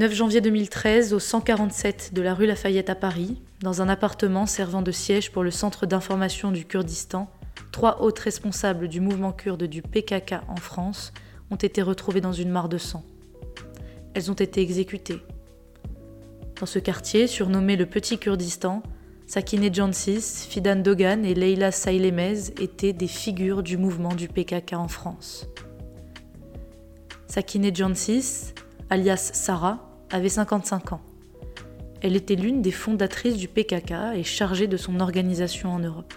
9 janvier 2013, au 147 de la rue Lafayette à Paris, dans un appartement servant de siège pour le Centre d'information du Kurdistan, trois hautes responsables du mouvement kurde du PKK en France ont été retrouvées dans une mare de sang. Elles ont été exécutées. Dans ce quartier, surnommé le Petit Kurdistan, Sakine Jansis, Fidan Dogan et Leila Sailemez étaient des figures du mouvement du PKK en France. Sakine Jansis, alias Sarah, avait 55 ans. Elle était l'une des fondatrices du PKK et chargée de son organisation en Europe.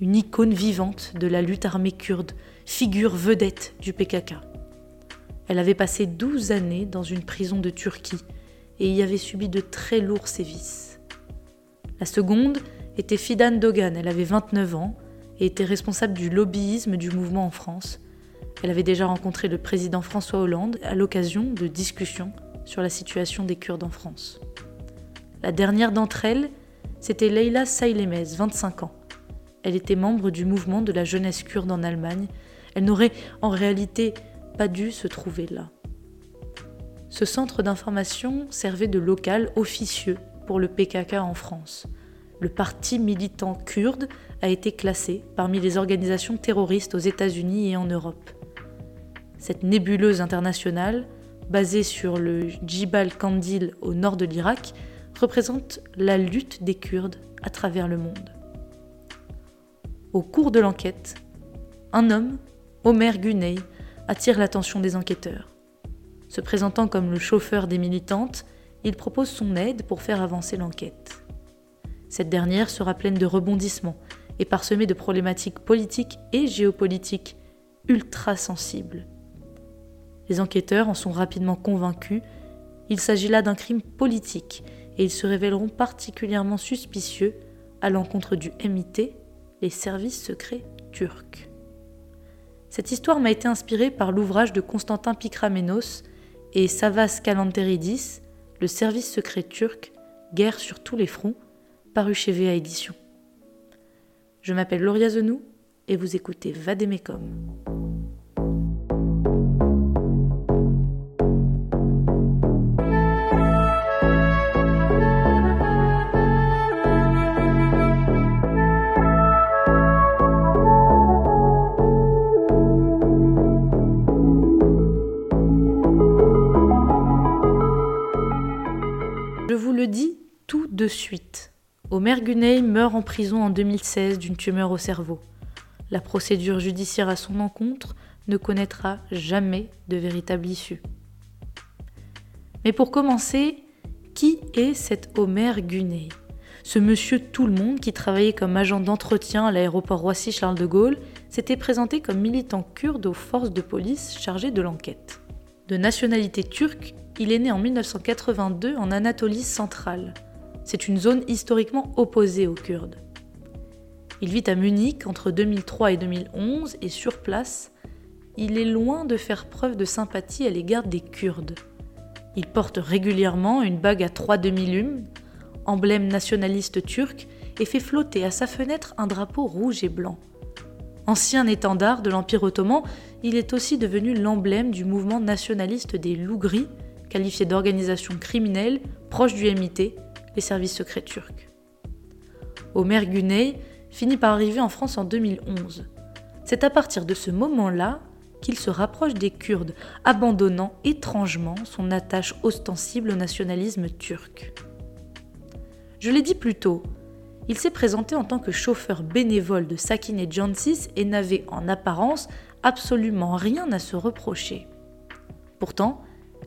Une icône vivante de la lutte armée kurde, figure vedette du PKK. Elle avait passé 12 années dans une prison de Turquie et y avait subi de très lourds sévices. La seconde était Fidan Dogan, elle avait 29 ans et était responsable du lobbyisme du mouvement en France. Elle avait déjà rencontré le président François Hollande à l'occasion de discussions sur la situation des Kurdes en France. La dernière d'entre elles, c'était Leila Sailemez, 25 ans. Elle était membre du mouvement de la jeunesse kurde en Allemagne. Elle n'aurait en réalité pas dû se trouver là. Ce centre d'information servait de local officieux pour le PKK en France. Le parti militant kurde a été classé parmi les organisations terroristes aux États-Unis et en Europe. Cette nébuleuse internationale basé sur le Jibal Kandil au nord de l'Irak, représente la lutte des Kurdes à travers le monde. Au cours de l'enquête, un homme, Omer Guney, attire l'attention des enquêteurs. Se présentant comme le chauffeur des militantes, il propose son aide pour faire avancer l'enquête. Cette dernière sera pleine de rebondissements et parsemée de problématiques politiques et géopolitiques ultra sensibles. Les enquêteurs en sont rapidement convaincus. Il s'agit là d'un crime politique et ils se révéleront particulièrement suspicieux à l'encontre du MIT, les services secrets turcs. Cette histoire m'a été inspirée par l'ouvrage de Constantin Pikramenos et Savas Kalanteridis, Le service secret turc, Guerre sur tous les fronts, paru chez VA Édition. Je m'appelle Lauria Zenou et vous écoutez Vademecum. de suite. Omer Guney meurt en prison en 2016 d'une tumeur au cerveau. La procédure judiciaire à son encontre ne connaîtra jamais de véritable issue. Mais pour commencer, qui est cet Omer Guney? Ce monsieur tout le monde qui travaillait comme agent d'entretien à l'aéroport Roissy-Charles de Gaulle s'était présenté comme militant kurde aux forces de police chargées de l'enquête. De nationalité turque, il est né en 1982 en Anatolie centrale. C'est une zone historiquement opposée aux Kurdes. Il vit à Munich entre 2003 et 2011 et sur place, il est loin de faire preuve de sympathie à l'égard des Kurdes. Il porte régulièrement une bague à trois demi-lumes, emblème nationaliste turc, et fait flotter à sa fenêtre un drapeau rouge et blanc. Ancien étendard de l'Empire ottoman, il est aussi devenu l'emblème du mouvement nationaliste des loups qualifié d'organisation criminelle proche du MIT les services secrets turcs. Omer Guney finit par arriver en France en 2011. C'est à partir de ce moment-là qu'il se rapproche des Kurdes, abandonnant étrangement son attache ostensible au nationalisme turc. Je l'ai dit plus tôt, il s'est présenté en tant que chauffeur bénévole de Sakine Jansis et n'avait en apparence absolument rien à se reprocher. Pourtant,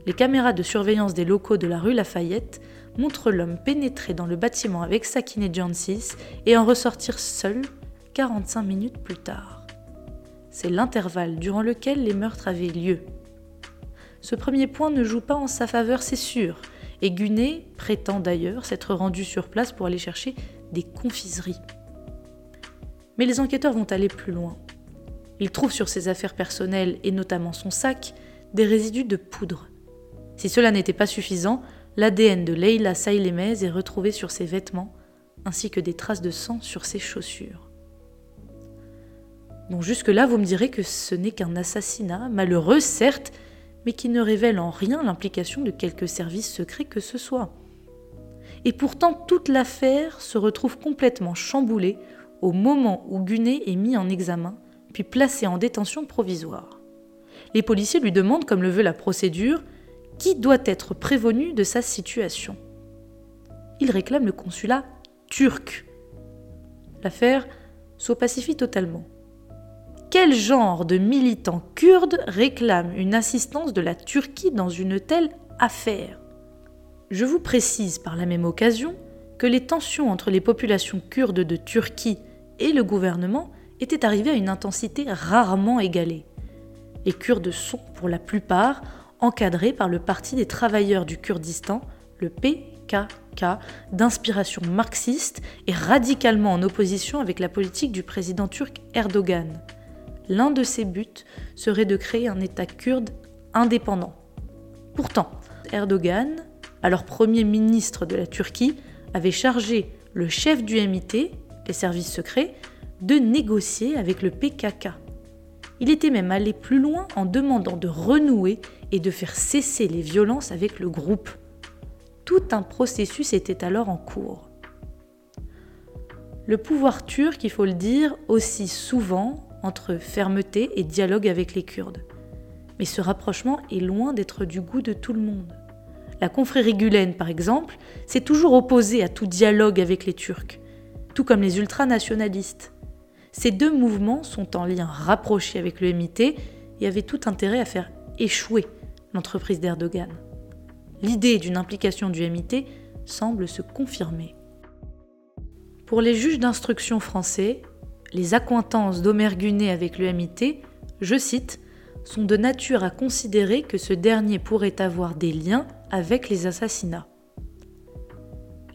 les caméras de surveillance des locaux de la rue Lafayette montre l'homme pénétrer dans le bâtiment avec Sakine Jansis et en ressortir seul 45 minutes plus tard. C'est l'intervalle durant lequel les meurtres avaient lieu. Ce premier point ne joue pas en sa faveur, c'est sûr, et Gunet prétend d'ailleurs s'être rendu sur place pour aller chercher des confiseries. Mais les enquêteurs vont aller plus loin. Ils trouvent sur ses affaires personnelles, et notamment son sac, des résidus de poudre. Si cela n'était pas suffisant, l'ADN de Leila Sailemez est retrouvé sur ses vêtements, ainsi que des traces de sang sur ses chaussures. Donc jusque-là, vous me direz que ce n'est qu'un assassinat, malheureux certes, mais qui ne révèle en rien l'implication de quelque service secret que ce soit. Et pourtant, toute l'affaire se retrouve complètement chamboulée au moment où Gunet est mis en examen, puis placé en détention provisoire. Les policiers lui demandent, comme le veut la procédure, qui doit être prévenu de sa situation. Il réclame le consulat turc. L'affaire s'opacifie totalement. Quel genre de militant kurde réclame une assistance de la Turquie dans une telle affaire? Je vous précise par la même occasion que les tensions entre les populations kurdes de Turquie et le gouvernement étaient arrivées à une intensité rarement égalée. Les Kurdes sont, pour la plupart, encadrés par le Parti des travailleurs du Kurdistan, le PKK, d'inspiration marxiste et radicalement en opposition avec la politique du président turc Erdogan l'un de ses buts serait de créer un État kurde indépendant. Pourtant, Erdogan, alors Premier ministre de la Turquie, avait chargé le chef du MIT, les services secrets, de négocier avec le PKK. Il était même allé plus loin en demandant de renouer et de faire cesser les violences avec le groupe. Tout un processus était alors en cours. Le pouvoir turc, il faut le dire, aussi souvent entre fermeté et dialogue avec les Kurdes. Mais ce rapprochement est loin d'être du goût de tout le monde. La confrérie Gulen, par exemple, s'est toujours opposée à tout dialogue avec les Turcs, tout comme les ultranationalistes. Ces deux mouvements sont en lien rapproché avec le MIT et avaient tout intérêt à faire échouer l'entreprise d'Erdogan. L'idée d'une implication du MIT semble se confirmer. Pour les juges d'instruction français, les accointances d'Omer Gunet avec le MIT, je cite, sont de nature à considérer que ce dernier pourrait avoir des liens avec les assassinats.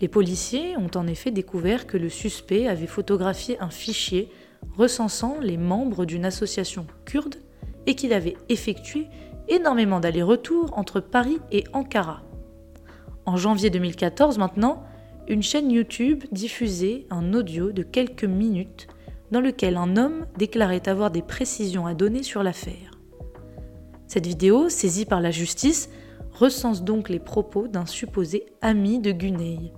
Les policiers ont en effet découvert que le suspect avait photographié un fichier recensant les membres d'une association kurde et qu'il avait effectué énormément d'allers-retours entre Paris et Ankara. En janvier 2014 maintenant, une chaîne YouTube diffusait un audio de quelques minutes dans lequel un homme déclarait avoir des précisions à donner sur l'affaire. Cette vidéo, saisie par la justice, recense donc les propos d'un supposé ami de Guney.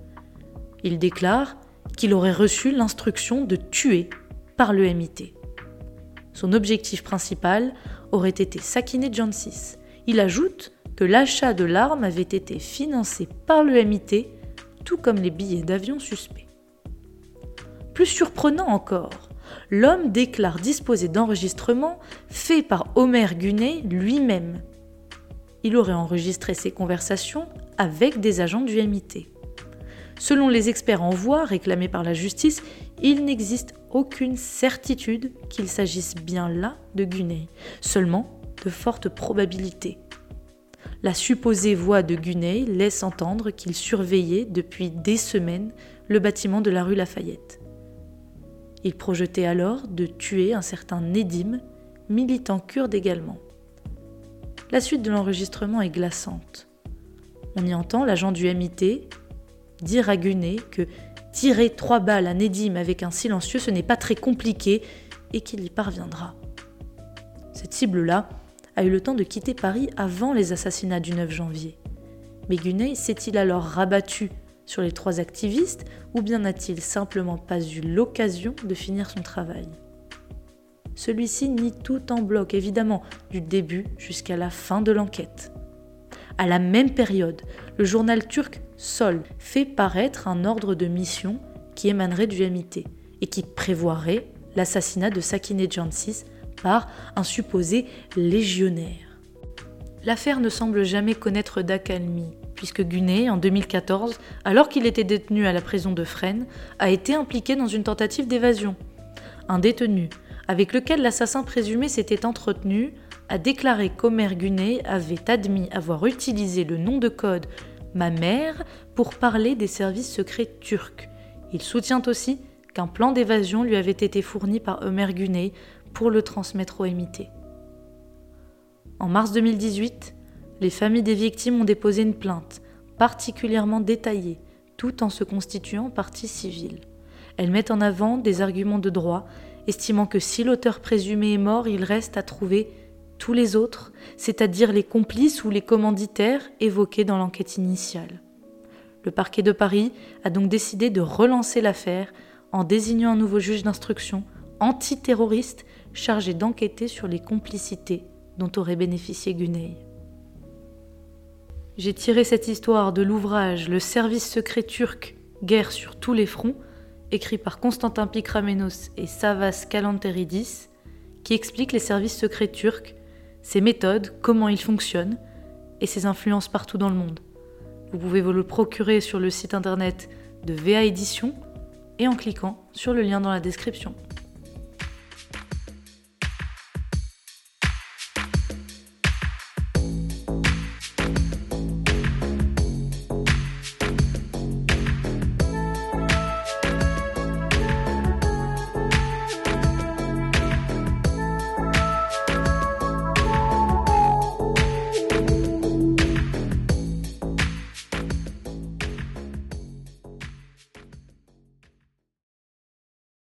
Il déclare qu'il aurait reçu l'instruction de tuer par le MIT. Son objectif principal aurait été Sakine Jansis. Il ajoute que l'achat de l'arme avait été financé par le MIT, tout comme les billets d'avion suspects. Plus surprenant encore, l'homme déclare disposer d'enregistrements faits par Omer Guney lui-même. Il aurait enregistré ses conversations avec des agents du MIT. Selon les experts en voix réclamés par la justice, il n'existe aucune certitude qu'il s'agisse bien là de Guney, seulement de fortes probabilités. La supposée voix de Guney laisse entendre qu'il surveillait depuis des semaines le bâtiment de la rue Lafayette. Il projetait alors de tuer un certain Nedim, militant kurde également. La suite de l'enregistrement est glaçante. On y entend l'agent du MIT dire à Gunet que tirer trois balles à Nedim avec un silencieux, ce n'est pas très compliqué et qu'il y parviendra. Cette cible-là a eu le temps de quitter Paris avant les assassinats du 9 janvier. Mais Gunet s'est-il alors rabattu sur les trois activistes ou bien n'a-t-il simplement pas eu l'occasion de finir son travail? Celui-ci nie tout en bloc, évidemment, du début jusqu'à la fin de l'enquête. À la même période, le journal turc Sol fait paraître un ordre de mission qui émanerait du MIT et qui prévoirait l'assassinat de Sakine Jansis par un supposé légionnaire. L'affaire ne semble jamais connaître d'accalmie puisque Gunet, en 2014, alors qu'il était détenu à la prison de Fresnes, a été impliqué dans une tentative d'évasion. Un détenu, avec lequel l'assassin présumé s'était entretenu, a déclaré qu'Omer Gunet avait admis avoir utilisé le nom de code ma mère pour parler des services secrets turcs. Il soutient aussi qu'un plan d'évasion lui avait été fourni par Omer Gunet pour le transmettre au MIT. En mars 2018, les familles des victimes ont déposé une plainte, particulièrement détaillée, tout en se constituant partie civile. Elles mettent en avant des arguments de droit, estimant que si l'auteur présumé est mort, il reste à trouver tous les autres, c'est-à-dire les complices ou les commanditaires évoqués dans l'enquête initiale. Le parquet de Paris a donc décidé de relancer l'affaire en désignant un nouveau juge d'instruction antiterroriste chargé d'enquêter sur les complicités dont aurait bénéficié Guney. J'ai tiré cette histoire de l'ouvrage Le service secret turc, guerre sur tous les fronts, écrit par Constantin Pikramenos et Savas Kalanteridis, qui explique les services secrets turcs, ses méthodes, comment ils fonctionnent et ses influences partout dans le monde. Vous pouvez vous le procurer sur le site internet de VA Édition et en cliquant sur le lien dans la description.